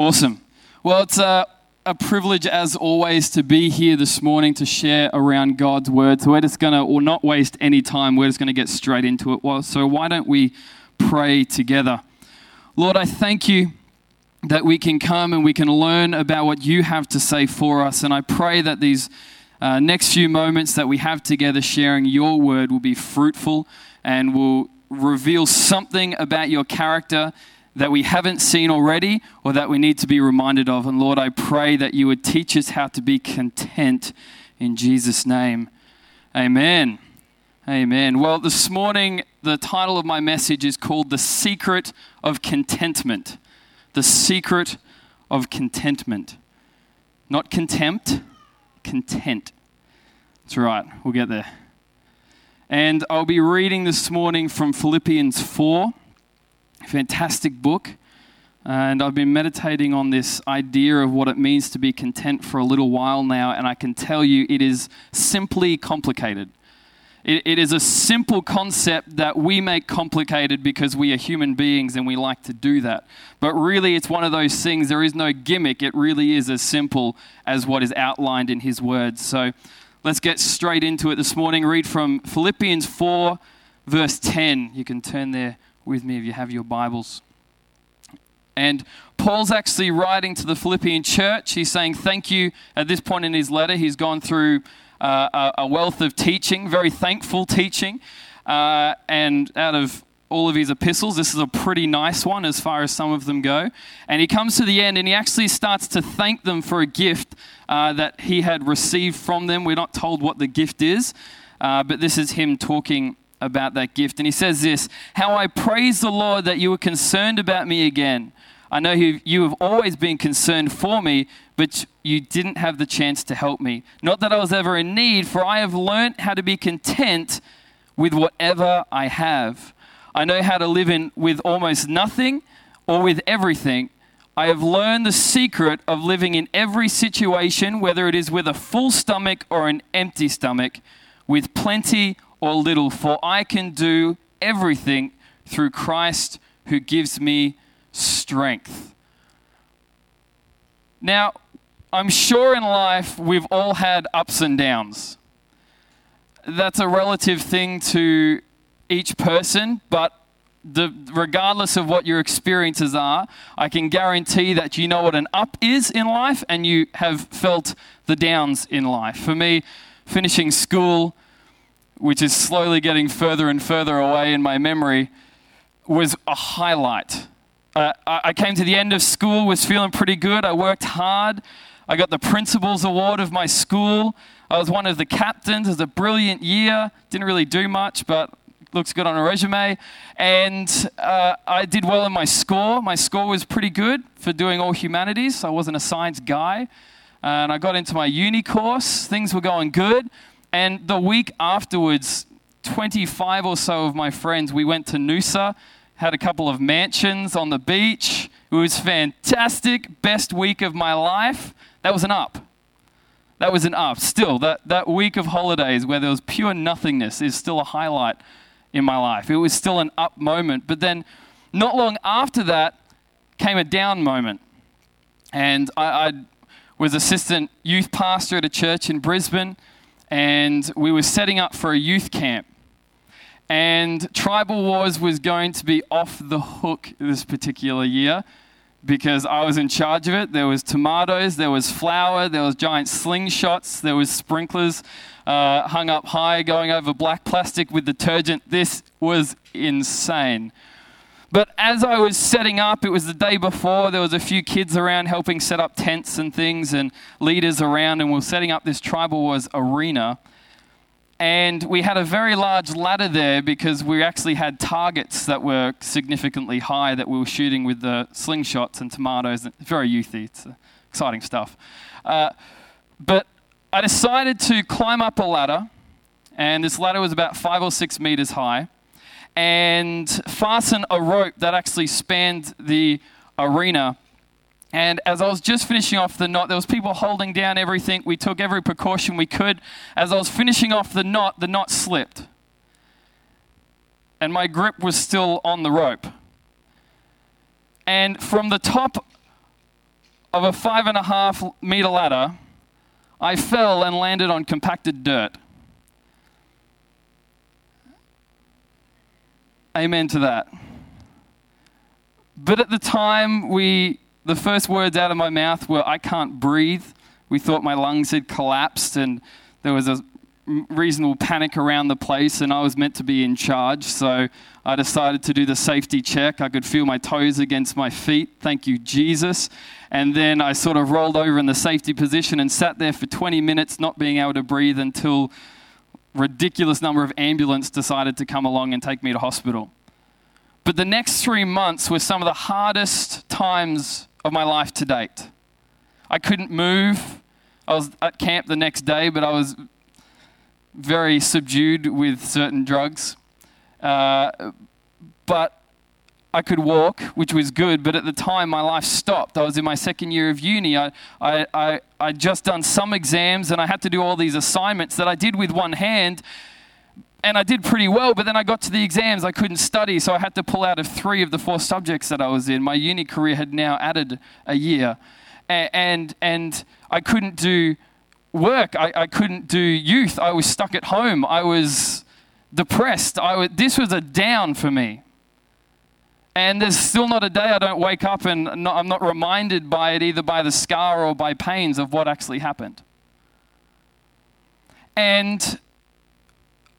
Awesome. Well, it's a, a privilege, as always, to be here this morning to share around God's word. So we're just going to, or not waste any time, we're just going to get straight into it. Well, so why don't we pray together? Lord, I thank you that we can come and we can learn about what you have to say for us. And I pray that these uh, next few moments that we have together sharing your word will be fruitful and will reveal something about your character that we haven't seen already or that we need to be reminded of. And Lord, I pray that you would teach us how to be content in Jesus' name. Amen. Amen. Well, this morning, the title of my message is called The Secret of Contentment. The Secret of Contentment. Not contempt, content. That's right, we'll get there. And I'll be reading this morning from Philippians 4 fantastic book. And I've been meditating on this idea of what it means to be content for a little while now, and I can tell you it is simply complicated. It, it is a simple concept that we make complicated because we are human beings and we like to do that. But really, it's one of those things, there is no gimmick. It really is as simple as what is outlined in His words. So let's get straight into it this morning. Read from Philippians 4, verse 10. You can turn there with me if you have your Bibles. And Paul's actually writing to the Philippian church. He's saying thank you at this point in his letter. He's gone through uh, a wealth of teaching, very thankful teaching. Uh, and out of all of his epistles, this is a pretty nice one as far as some of them go. And he comes to the end and he actually starts to thank them for a gift uh, that he had received from them. We're not told what the gift is, uh, but this is him talking about that gift. And he says this How I praise the Lord that you were concerned about me again. I know you, have always been concerned for me, but you didn't have the chance to help me. Not that I was ever in need, for I have learned how to be content with whatever I have. I know how to live in with almost nothing or with everything. I have learned the secret of living in every situation, whether it is with a full stomach or an empty stomach, with plenty or little, for I can do everything through Christ who gives me strength. Now, I'm sure in life we've all had ups and downs. That's a relative thing to each person, but the, regardless of what your experiences are, I can guarantee that you know what an up is in life and you have felt the downs in life. For me, finishing school, which is slowly getting further and further away in my memory, was a highlight. Uh, I came to the end of school, was feeling pretty good. I worked hard. I got the principal's award of my school. I was one of the captains. It was a brilliant year. Didn't really do much, but looks good on a resume. And uh, I did well in my score. My score was pretty good for doing all humanities. I wasn't a science guy. And I got into my uni course. Things were going good. And the week afterwards, 25 or so of my friends, we went to Noosa, had a couple of mansions on the beach. It was fantastic. Best week of my life. That was an up. That was an up. Still, that, that week of holidays where there was pure nothingness is still a highlight in my life. It was still an up moment. But then, not long after that, came a down moment. And I, I was assistant youth pastor at a church in Brisbane and we were setting up for a youth camp. And Tribal Wars was going to be off the hook this particular year because I was in charge of it. There was tomatoes, there was flour, there was giant slingshots, there was sprinklers uh, hung up high going over black plastic with detergent. This was insane. But as I was setting up, it was the day before, there was a few kids around helping set up tents and things and leaders around, and we were setting up this Tribal Wars arena. And we had a very large ladder there because we actually had targets that were significantly high that we were shooting with the slingshots and tomatoes. It's very youthy, it's exciting stuff. Uh, but I decided to climb up a ladder, and this ladder was about five or six meters high and fasten a rope that actually spanned the arena. And as I was just finishing off the knot, there was people holding down everything. We took every precaution we could. As I was finishing off the knot, the knot slipped. And my grip was still on the rope. And from the top of a five and a half meter ladder, I fell and landed on compacted dirt. Amen to that. But at the time, we, the first words out of my mouth were, I can't breathe. We thought my lungs had collapsed, and there was a reasonable panic around the place, and I was meant to be in charge. So I decided to do the safety check. I could feel my toes against my feet. Thank you, Jesus. And then I sort of rolled over in the safety position and sat there for 20 minutes, not being able to breathe until ridiculous number of ambulance decided to come along and take me to hospital. But the next three months were some of the hardest times of my life to date. I couldn't move. I was at camp the next day, but I was very subdued with certain drugs. Uh, but I could walk, which was good, but at the time my life stopped. I was in my second year of uni. I, I, I, I'd just done some exams and I had to do all these assignments that I did with one hand. And I did pretty well, but then I got to the exams. I couldn't study, so I had to pull out of three of the four subjects that I was in. My uni career had now added a year. And, and, and I couldn't do work. I, I couldn't do youth. I was stuck at home. I was depressed. I was, this was a down for me. And there's still not a day I don't wake up and not, I'm not reminded by it, either by the scar or by pains of what actually happened. And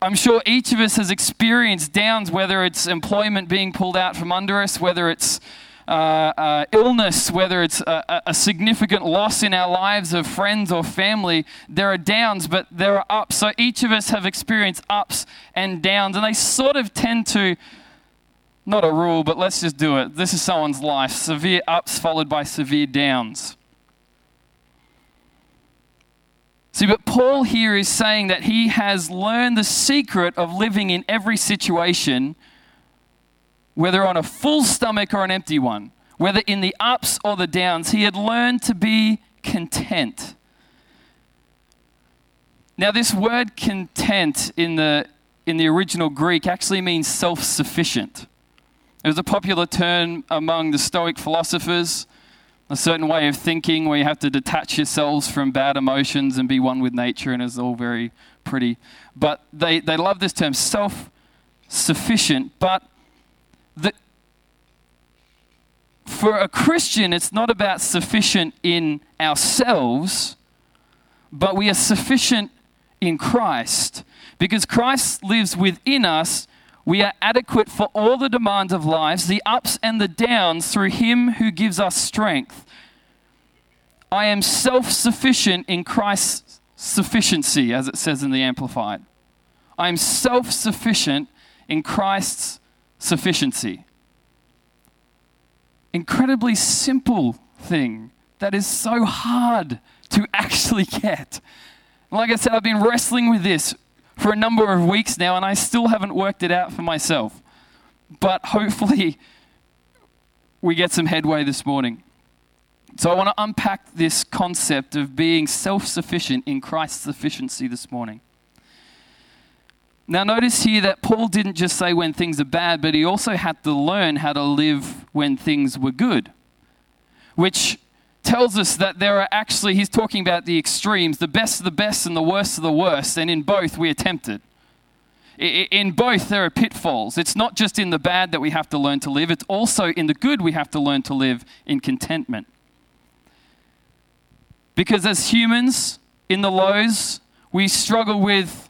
I'm sure each of us has experienced downs, whether it's employment being pulled out from under us, whether it's uh, uh, illness, whether it's a, a, significant loss in our lives of friends or family, there are downs, but there are ups. So each of us have experienced ups and downs, and they sort of tend to, not a rule, but let's just do it. This is someone's life severe ups followed by severe downs. See, but Paul here is saying that he has learned the secret of living in every situation whether on a full stomach or an empty one, whether in the ups or the downs, he had learned to be content. Now, this word content in the, in the original Greek actually means self sufficient. It was a popular term among the Stoic philosophers, a certain way of thinking where you have to detach yourselves from bad emotions and be one with nature, and it's all very pretty. But they, they love this term, self sufficient. But the, for a Christian, it's not about sufficient in ourselves, but we are sufficient in Christ. Because Christ lives within us, we are adequate for all the demands of life, the ups and the downs, through Him who gives us strength. I am self sufficient in Christ's sufficiency, as it says in the Amplified. I am self sufficient in Christ's sufficiency. Incredibly simple thing that is so hard to actually get. Like I said, I've been wrestling with this for a number of weeks now, and I still haven't worked it out for myself. But hopefully, we get some headway this morning. So, I want to unpack this concept of being self sufficient in Christ's sufficiency this morning. Now, notice here that Paul didn't just say when things are bad, but he also had to learn how to live when things were good, which tells us that there are actually, he's talking about the extremes, the best of the best and the worst of the worst, and in both we are tempted. In both, there are pitfalls. It's not just in the bad that we have to learn to live, it's also in the good we have to learn to live in contentment. Because as humans, in the lows, we struggle with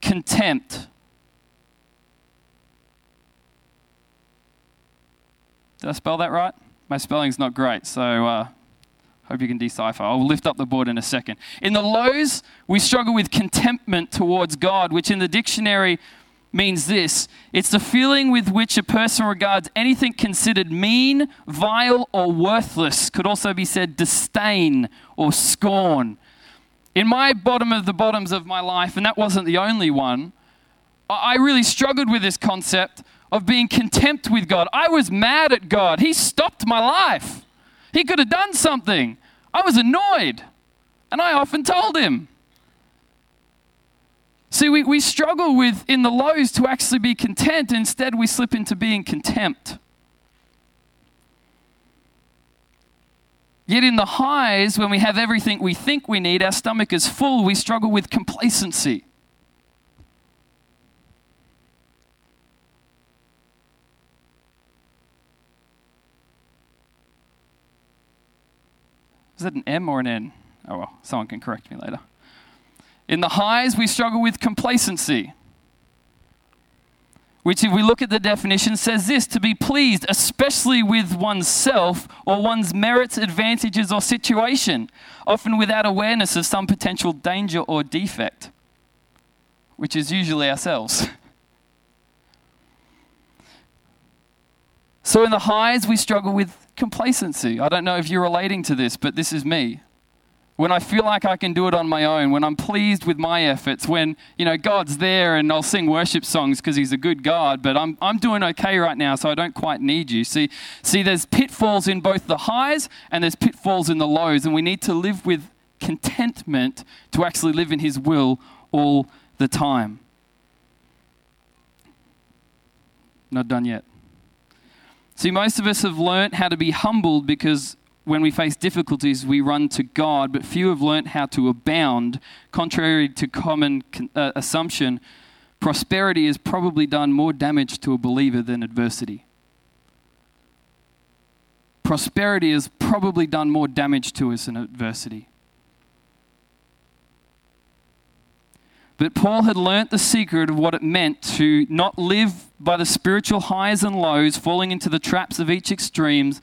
contempt. Did I spell that right? My spelling's not great, so uh, hope you can decipher. I'll lift up the board in a second. In the lows, we struggle with contentment towards God, which in the dictionary means this it's the feeling with which a person regards anything considered mean, vile, or worthless. Could also be said disdain or scorn in my bottom of the bottoms of my life, and that wasn't the only one, I really struggled with this concept of being contempt with God. I was mad at God. He stopped my life. He could have done something. I was annoyed, and I often told him. See, we, we struggle with in the lows to actually be content. Instead, we slip into being contempt. Yet in the highs, when we have everything we think we need, our stomach is full, we struggle with complacency. Is that an M or an N? Oh well, someone can correct me later. In the highs, we struggle with complacency which, if we look at the definition, says this to be pleased, especially with oneself or one's merits, advantages, or situation, often without awareness of some potential danger or defect, which is usually ourselves. So, in the highs, we struggle with complacency. I don't know if you're relating to this, but this is me when I feel like I can do it on my own, when I'm pleased with my efforts, when, you know, God's there and I'll sing worship songs because he's a good God, but I'm, I'm doing okay right now, so I don't quite need you. See, see, there's pitfalls in both the highs and there's pitfalls in the lows, and we need to live with contentment to actually live in his will all the time. Not done yet. See, most of us have learnt how to be humbled because when we face difficulties, we run to God, but few have learnt how to abound. Contrary to common uh, assumption, prosperity has probably done more damage to a believer than adversity. Prosperity has probably done more damage to us than adversity. But Paul had learnt the secret of what it meant to not live by the spiritual highs and lows, falling into the traps of each extremes,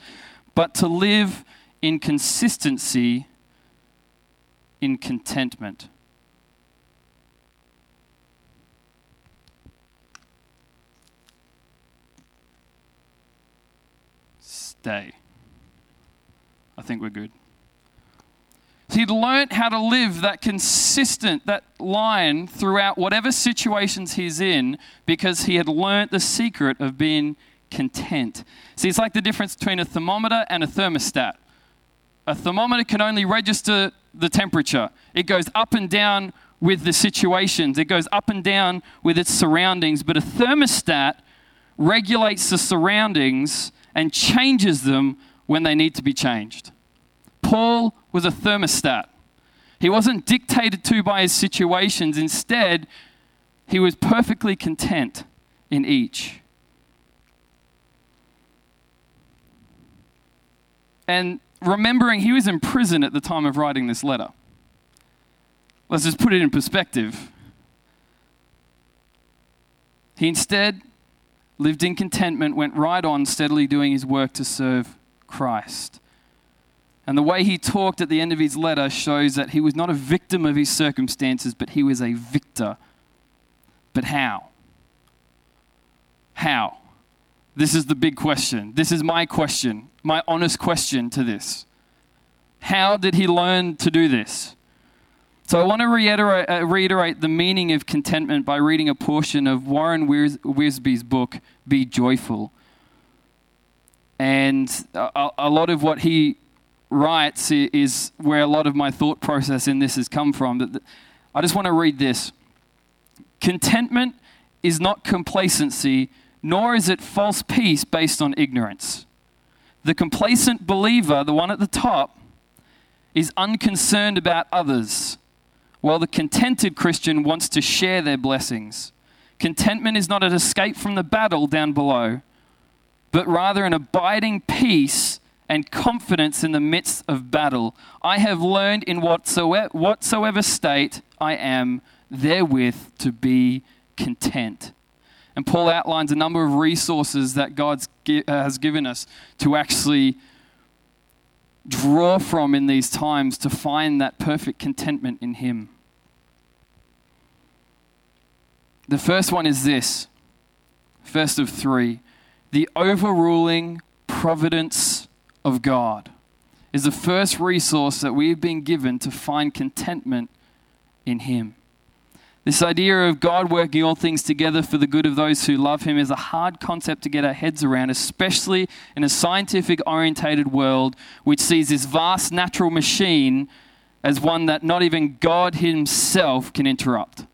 but to live in consistency, in contentment. Stay. I think we're good. He'd learnt how to live that consistent, that line throughout whatever situations he's in because he had learnt the secret of being content. See, it's like the difference between a thermometer and a thermostat. A thermometer can only register the temperature, it goes up and down with the situations, it goes up and down with its surroundings. But a thermostat regulates the surroundings and changes them when they need to be changed. Paul was a thermostat. He wasn't dictated to by his situations. Instead, he was perfectly content in each. And remembering he was in prison at the time of writing this letter. Let's just put it in perspective. He instead lived in contentment, went right on steadily doing his work to serve Christ. And the way he talked at the end of his letter shows that he was not a victim of his circumstances, but he was a victor. But how? How? This is the big question. This is my question, my honest question to this. How did he learn to do this? So I want to reiterate, uh, reiterate the meaning of contentment by reading a portion of Warren Wiersbe's book, Be Joyful. And a, a lot of what he writes is where a lot of my thought process in this has come from. But I just want to read this. Contentment is not complacency nor is it false peace based on ignorance. The complacent believer, the one at the top, is unconcerned about others, while the contented Christian wants to share their blessings. Contentment is not an escape from the battle down below, but rather an abiding peace and confidence in the midst of battle. I have learned in whatsoever, state I am, therewith to be content. And Paul outlines a number of resources that God uh, has given us to actually draw from in these times to find that perfect contentment in Him. The first one is this first of three the overruling providence of God is the first resource that we've been given to find contentment in Him. This idea of God working all things together for the good of those who love Him is a hard concept to get our heads around, especially in a scientific orientated world which sees this vast natural machine as one that not even God Himself can interrupt.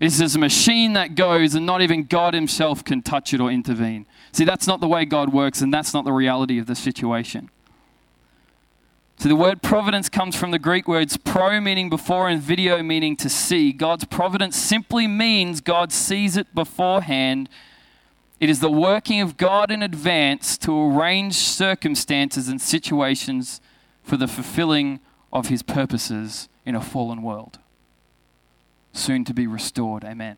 This is a machine that goes and not even God Himself can touch it or intervene. See, that's not the way God works, and that's not the reality of the situation. So the word providence comes from the Greek words pro, meaning before, and video, meaning to see. God's providence simply means God sees it beforehand. It is the working of God in advance to arrange circumstances and situations for the fulfilling of his purposes in a fallen world. Soon to be restored. Amen.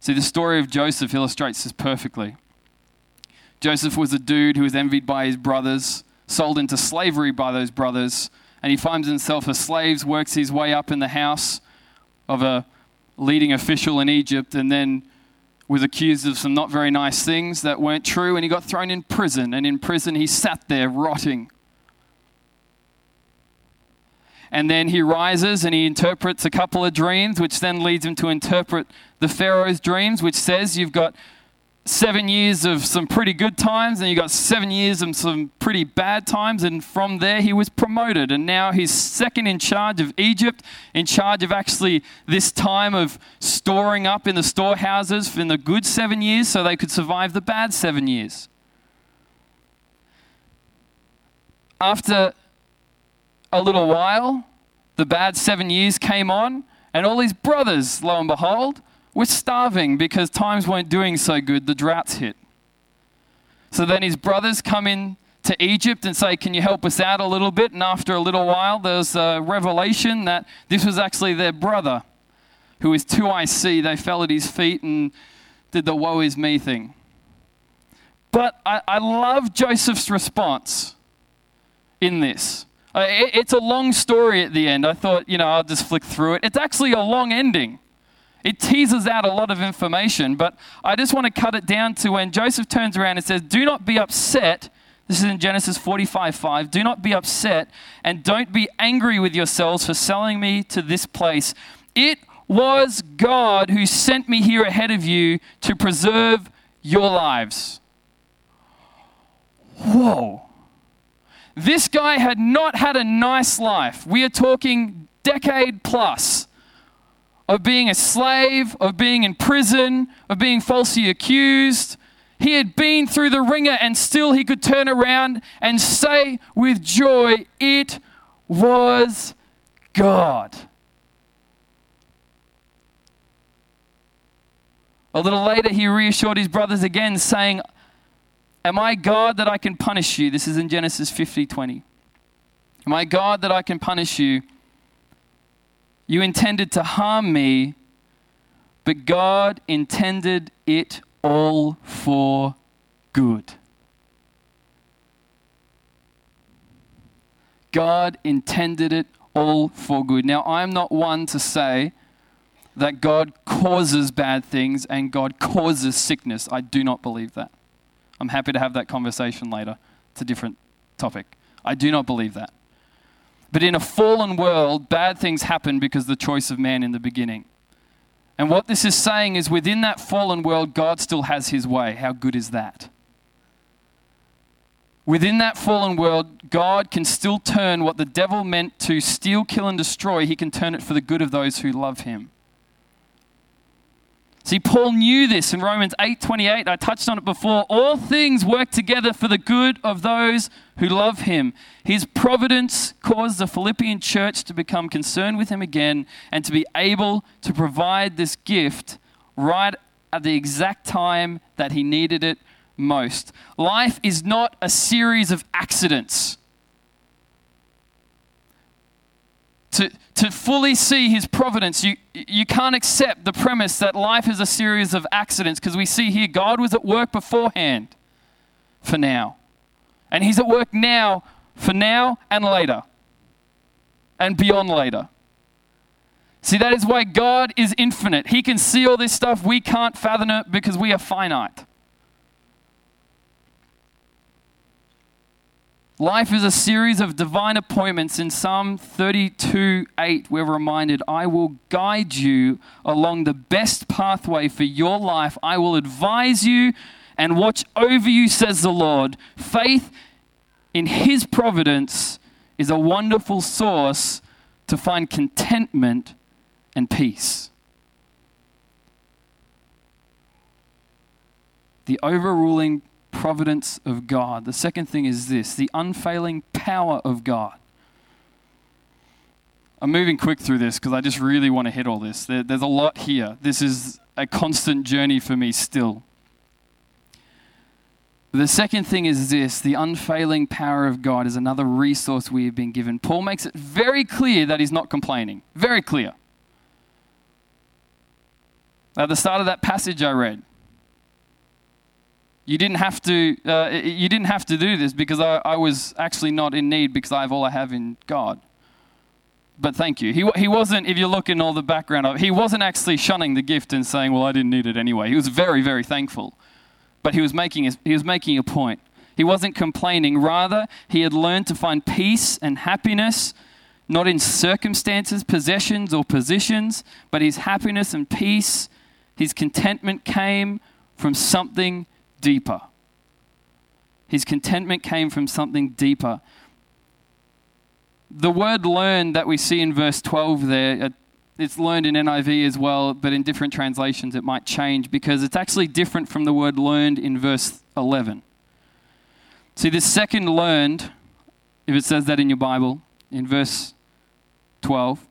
See, the story of Joseph illustrates this perfectly. Joseph was a dude who was envied by his brothers sold into slavery by those brothers, and he finds himself a slave, works his way up in the house of a leading official in Egypt, and then was accused of some not very nice things that weren't true, and he got thrown in prison. And in prison, he sat there rotting. And then he rises and he interprets a couple of dreams, which then leads him to interpret the Pharaoh's dreams, which says you've got seven years of some pretty good times, and you've got seven years of some pretty bad times, and from there he was promoted, and now he's second in charge of Egypt, in charge of actually this time of storing up in the storehouses in the good seven years so they could survive the bad seven years. After a little while, the bad seven years came on, and all his brothers, lo and behold, we're starving because times weren't doing so good, the droughts hit. So then his brothers come in to Egypt and say, Can you help us out a little bit? And after a little while, there's a revelation that this was actually their brother, who is 2IC. They fell at his feet and did the woe is me thing. But I, I love Joseph's response in this. Uh, it, it's a long story at the end. I thought, you know, I'll just flick through it. It's actually a long ending. It teases out a lot of information, but I just want to cut it down to when Joseph turns around and says, Do not be upset. This is in Genesis 45 5. Do not be upset and don't be angry with yourselves for selling me to this place. It was God who sent me here ahead of you to preserve your lives. Whoa. This guy had not had a nice life. We are talking decade plus of being a slave, of being in prison, of being falsely accused. He had been through the ringer and still he could turn around and say with joy, It was God. A little later, he reassured his brothers again, saying, Am I God that I can punish you? This is in Genesis 50 20. Am I God that I can punish you? You intended to harm me, but God intended it all for good. God intended it all for good. Now, I'm not one to say that God causes bad things and God causes sickness. I do not believe that. I'm happy to have that conversation later. It's a different topic. I do not believe that. But in a fallen world, bad things happen because the choice of man in the beginning. And what this is saying is within that fallen world, God still has his way. How good is that? Within that fallen world, God can still turn what the devil meant to steal, kill, and destroy, he can turn it for the good of those who love him. See, Paul knew this in Romans 8:28. I touched on it before. All things work together for the good of those who love him. His providence caused the Philippian church to become concerned with him again and to be able to provide this gift right at the exact time that he needed it most. Life is not a series of accidents. to, to fully see his providence, you, you can't accept the premise that life is a series of accidents because we see here God was at work beforehand for now. And he's at work now for now and later and beyond later. See, that is why God is infinite. He can see all this stuff. We can't fathom it because we are finite. Life is a series of divine appointments. In Psalm 32 8, we're reminded, I will guide you along the best pathway for your life. I will advise you and watch over you, says the Lord. Faith in His providence is a wonderful source to find contentment and peace. The overruling providence of God. The second thing is this the unfailing power of God. I'm moving quick through this because I just really want to hit all this. There, there's a lot here. This is a constant journey for me still. The second thing is this the unfailing power of God is another resource we have been given. Paul makes it very clear that he's not complaining. Very clear. At the start of that passage I read, you didn't have to, uh, you didn't have to do this because I, I was actually not in need because I have all I have in God. But thank you. He, he wasn't, if you look in all the background of he wasn't actually shunning the gift and saying, well, I didn't need it anyway. He was very, very thankful. But he was making he was making a point. He wasn't complaining. Rather, he had learned to find peace and happiness not in circumstances, possessions, or positions, but his happiness and peace, his contentment came from something deeper. His contentment came from something deeper. The word learn that we see in verse 12 there, uh, it's learned in NIV as well, but in different translations it might change because it's actually different from the word learned in verse 11. See, this second learned, if it says that in your Bible, in verse 12,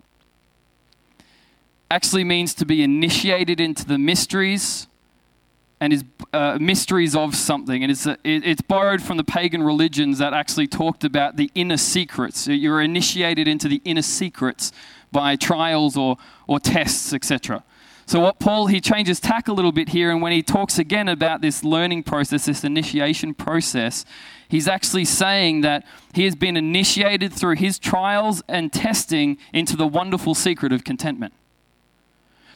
actually means to be initiated into the mysteries and is uh, mysteries of something. And it's, a, it, it's borrowed from the pagan religions that actually talked about the inner secrets. You're initiated into the inner secrets by trials or, or tests, etc. So, what Paul, he changes tack a little bit here, and when he talks again about this learning process, this initiation process, he's actually saying that he has been initiated through his trials and testing into the wonderful secret of contentment.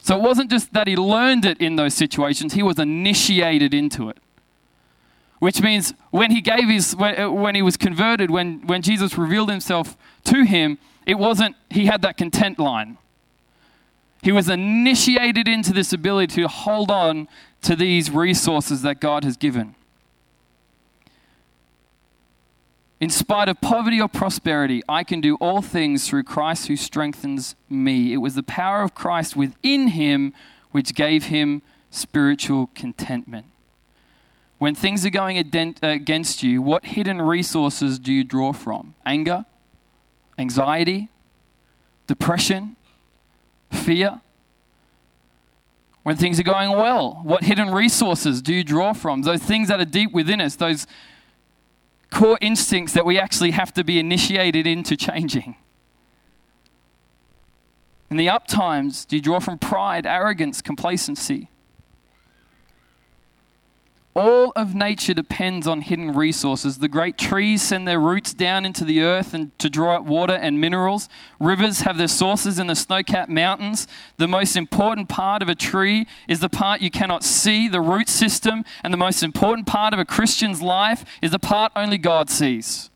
So, it wasn't just that he learned it in those situations, he was initiated into it. Which means when he gave his, uh, when he was converted, when, when Jesus revealed himself to him, it wasn't, he had that content line. He was initiated into this ability to hold on to these resources that God has given. In spite of poverty or prosperity, I can do all things through Christ who strengthens me. It was the power of Christ within him which gave him spiritual contentment. When things are going against you, what hidden resources do you draw from? Anger? anxiety, depression, fear. When things are going well, what hidden resources do you draw from? Those things that are deep within us, those core instincts that we actually have to be initiated into changing. In the up times, do you draw from pride, arrogance, complacency? All of nature depends on hidden resources. The great trees send their roots down into the earth and to draw up water and minerals. Rivers have their sources in the snow capped mountains. The most important part of a tree is the part you cannot see, the root system. And the most important part of a Christian's life is the part only God sees.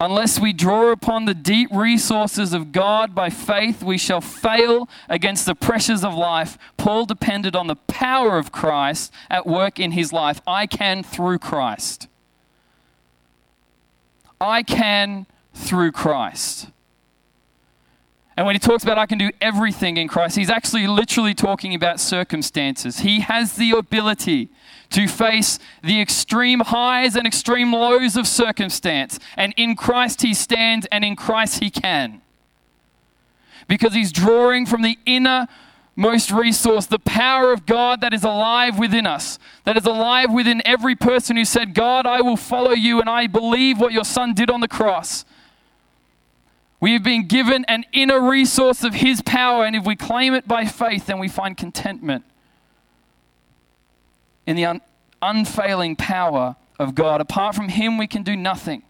Unless we draw upon the deep resources of God by faith, we shall fail against the pressures of life. Paul depended on the power of Christ at work in his life. I can through Christ. I can through Christ. And when he talks about I can do everything in Christ, he's actually literally talking about circumstances. He has the ability to face the extreme highs and extreme lows of circumstance. And in Christ he stands, and in Christ he can. Because he's drawing from the inner most resource, the power of God that is alive within us, that is alive within every person who said, God, I will follow you and I believe what your son did on the cross. We have been given an inner resource of His power, and if we claim it by faith, then we find contentment in the un- unfailing power of God. Apart from Him, we can do nothing.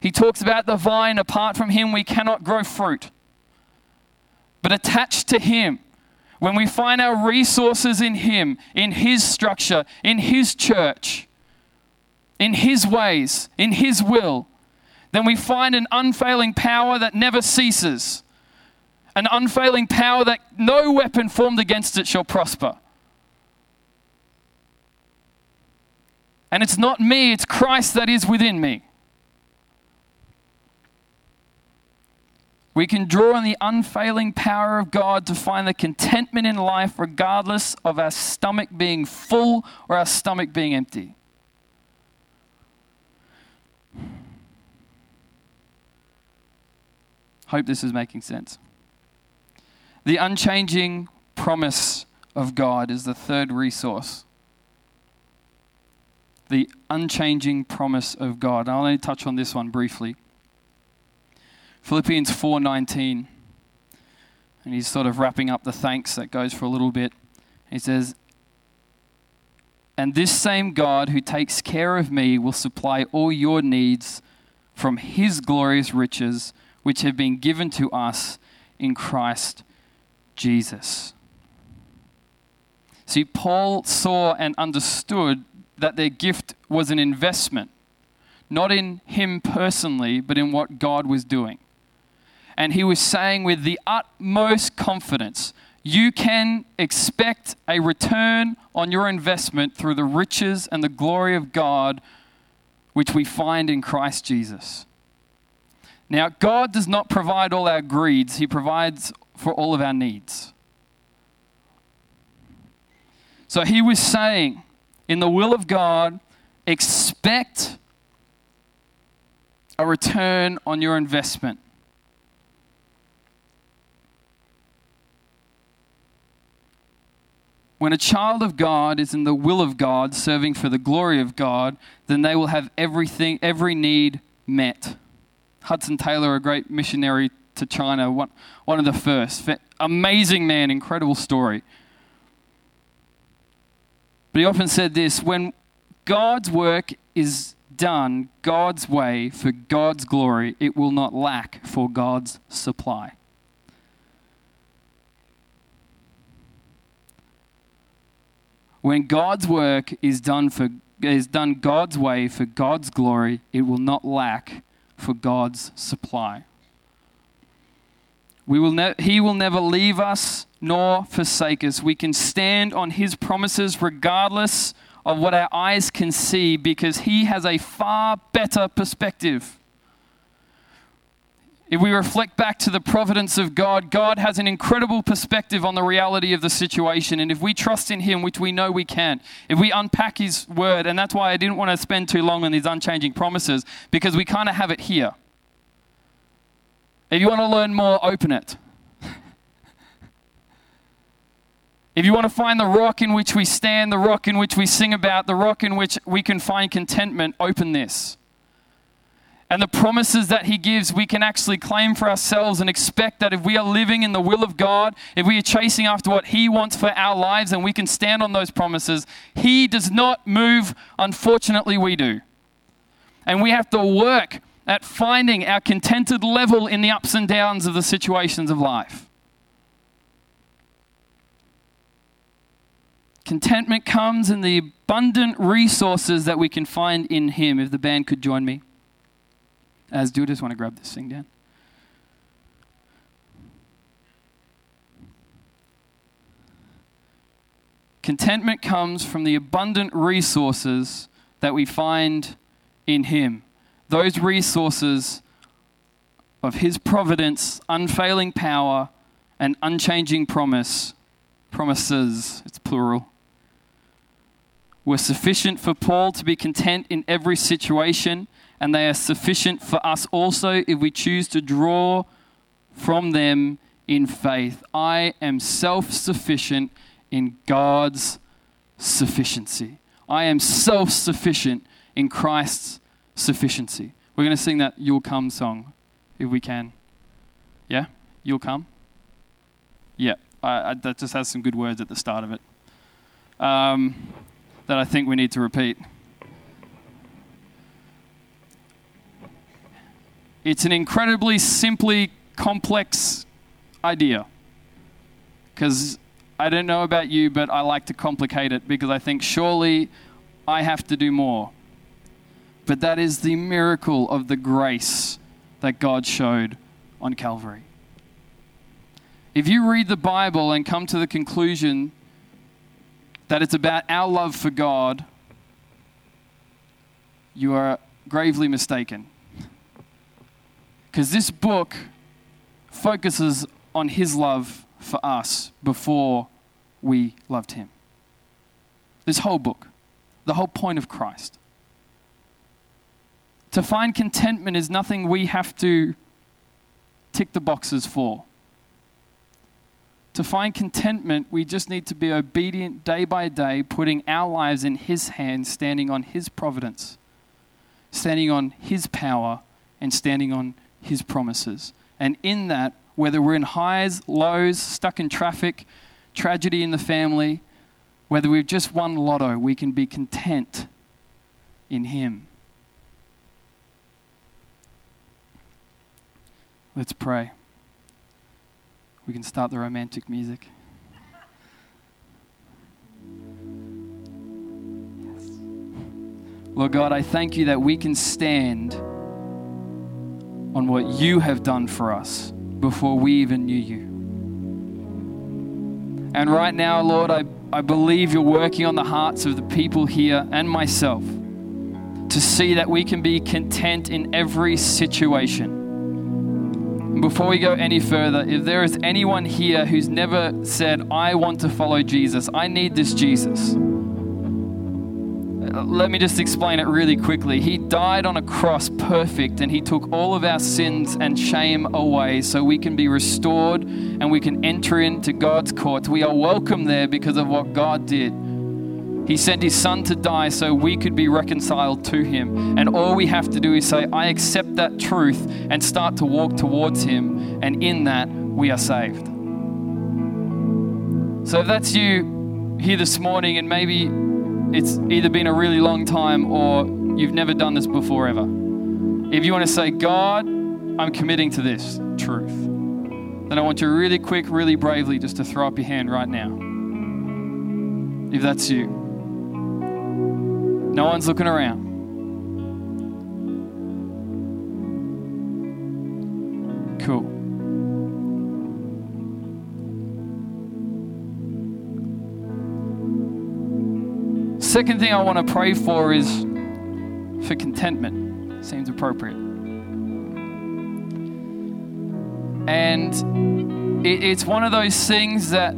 He talks about the vine, apart from Him, we cannot grow fruit. But attached to Him, when we find our resources in Him, in His structure, in His church, in His ways, in His will, then we find an unfailing power that never ceases, an unfailing power that no weapon formed against it shall prosper. And it's not me, it's Christ that is within me. We can draw on the unfailing power of God to find the contentment in life, regardless of our stomach being full or our stomach being empty. Hope this is making sense. The unchanging promise of God is the third resource. The unchanging promise of God. I'll only touch on this one briefly. Philippians 4:19. And he's sort of wrapping up the thanks that goes for a little bit. He says, "And this same God who takes care of me will supply all your needs from his glorious riches which have been given to us in Christ Jesus." See, Paul saw and understood that their gift was an investment, not in him personally, but in what God was doing. And he was saying with the utmost confidence, you can expect a return on your investment through the riches and the glory of God, which we find in Christ Jesus. Now, God does not provide all our greeds, He provides for all of our needs. So He was saying, in the will of God, expect a return on your investment. When a child of God is in the will of God, serving for the glory of God, then they will have everything, every need met. Hudson Taylor, a great missionary to China, one, one of the first. Amazing man, incredible story. But he often said this when God's work is done God's way for God's glory, it will not lack for God's supply. When God's work is done for is done God's way for God's glory, it will not lack for God's supply. We will ne- he will never leave us nor forsake us. We can stand on his promises regardless of what our eyes can see because he has a far better perspective. If we reflect back to the providence of God, God has an incredible perspective on the reality of the situation. And if we trust in Him, which we know we can, if we unpack His word, and that's why I didn't want to spend too long on these unchanging promises, because we kind of have it here. If you want to learn more, open it. If you want to find the rock in which we stand, the rock in which we sing about, the rock in which we can find contentment, open this and the promises that He gives, we can actually claim for ourselves and expect that if we are living in the will of God, if we are chasing after what He wants for our lives, and we can stand on those promises, He does not move. Unfortunately, we do. And we have to work at finding our contented level in the ups and downs of the situations of life. Contentment comes in the abundant resources that we can find in Him. If the band could join me as do just want to grab this thing down. Contentment comes from the abundant resources that we find in Him. Those resources of His providence, unfailing power, and unchanging promise, promises, it's plural, were sufficient for Paul to be content in every situation and they are sufficient for us also if we choose to draw from them in faith. I am self sufficient in God's sufficiency. I am self sufficient in Christ's sufficiency. We're going to sing that You'll Come song if we can. Yeah? You'll come? Yeah. I, I, that just has some good words at the start of it um, that I think we need to repeat. It's an incredibly simply complex idea. Because I don't know about you, but I like to complicate it because I think surely I have to do more. But that is the miracle of the grace that God showed on Calvary. If you read the Bible and come to the conclusion that it's about our love for God, you are gravely mistaken. Because this book focuses on his love for us before we loved him. This whole book, the whole point of Christ. To find contentment is nothing we have to tick the boxes for. To find contentment, we just need to be obedient day by day, putting our lives in His hands, standing on His providence, standing on His power, and standing on His promises. And in that, whether we're in highs, lows, stuck in traffic, tragedy in the family, whether we've just won lotto, we can be content in Him. Let's pray. We can start the romantic music. Lord God, I thank you that we can stand on what you have done for us before we even knew you. And right now, Lord, I, I believe you're working on the hearts of the people here and myself to see that we can be content in every situation before we go any further, if there is anyone here who's never said, I want to follow Jesus, I need this Jesus, uh, let me just explain it really quickly. He died on a cross perfect and he took all of our sins and shame away so we can be restored and we can enter into God's courts. We are welcome there because of what God did. He sent his son to die so we could be reconciled to him. And all we have to do is say, I accept that truth and start to walk towards him. And in that, we are saved. So if that's you here this morning, and maybe it's either been a really long time or you've never done this before ever, if you want to say, God, I'm committing to this truth, then I want you really quick, really bravely just to throw up your hand right now. If that's you. No one's looking around. Cool. Second thing I want to pray for is for contentment. Seems appropriate. And it's one of those things that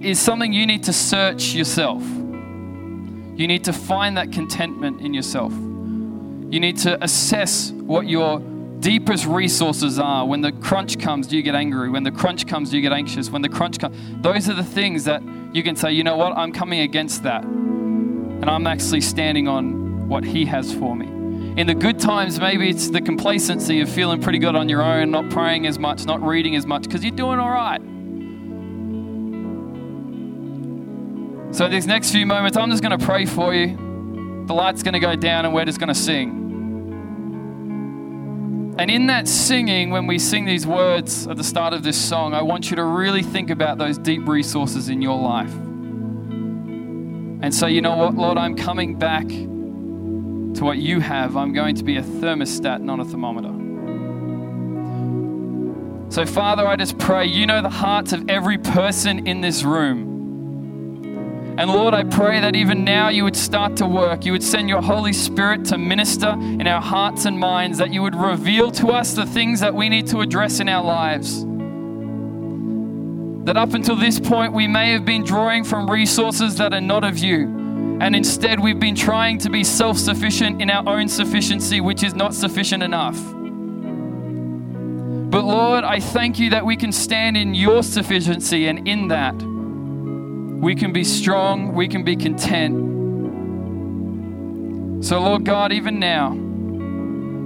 is something you need to search yourself. You need to find that contentment in yourself. You need to assess what your deepest resources are. When the crunch comes, do you get angry? When the crunch comes, do you get anxious? When the crunch comes, those are the things that you can say, you know what, I'm coming against that. And I'm actually standing on what He has for me. In the good times, maybe it's the complacency of feeling pretty good on your own, not praying as much, not reading as much, because you're doing all right. So, these next few moments, I'm just going to pray for you. The light's going to go down, and we're just going to sing. And in that singing, when we sing these words at the start of this song, I want you to really think about those deep resources in your life. And say, you know what, Lord, I'm coming back to what you have. I'm going to be a thermostat, not a thermometer. So, Father, I just pray, you know the hearts of every person in this room. And Lord, I pray that even now you would start to work. You would send your Holy Spirit to minister in our hearts and minds, that you would reveal to us the things that we need to address in our lives. That up until this point, we may have been drawing from resources that are not of you. And instead, we've been trying to be self sufficient in our own sufficiency, which is not sufficient enough. But Lord, I thank you that we can stand in your sufficiency, and in that, we can be strong, we can be content. So, Lord God, even now,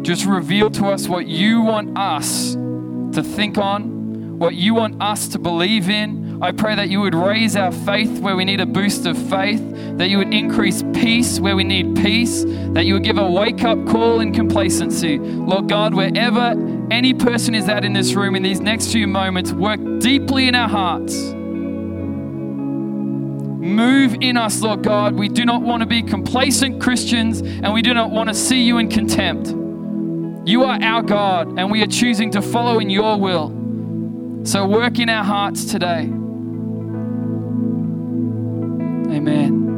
just reveal to us what you want us to think on, what you want us to believe in. I pray that you would raise our faith where we need a boost of faith, that you would increase peace where we need peace, that you would give a wake up call in complacency. Lord God, wherever any person is at in this room in these next few moments, work deeply in our hearts Move in us, Lord God. We do not want to be complacent Christians and we do not want to see you in contempt. You are our God and we are choosing to follow in your will. So work in our hearts today. Amen.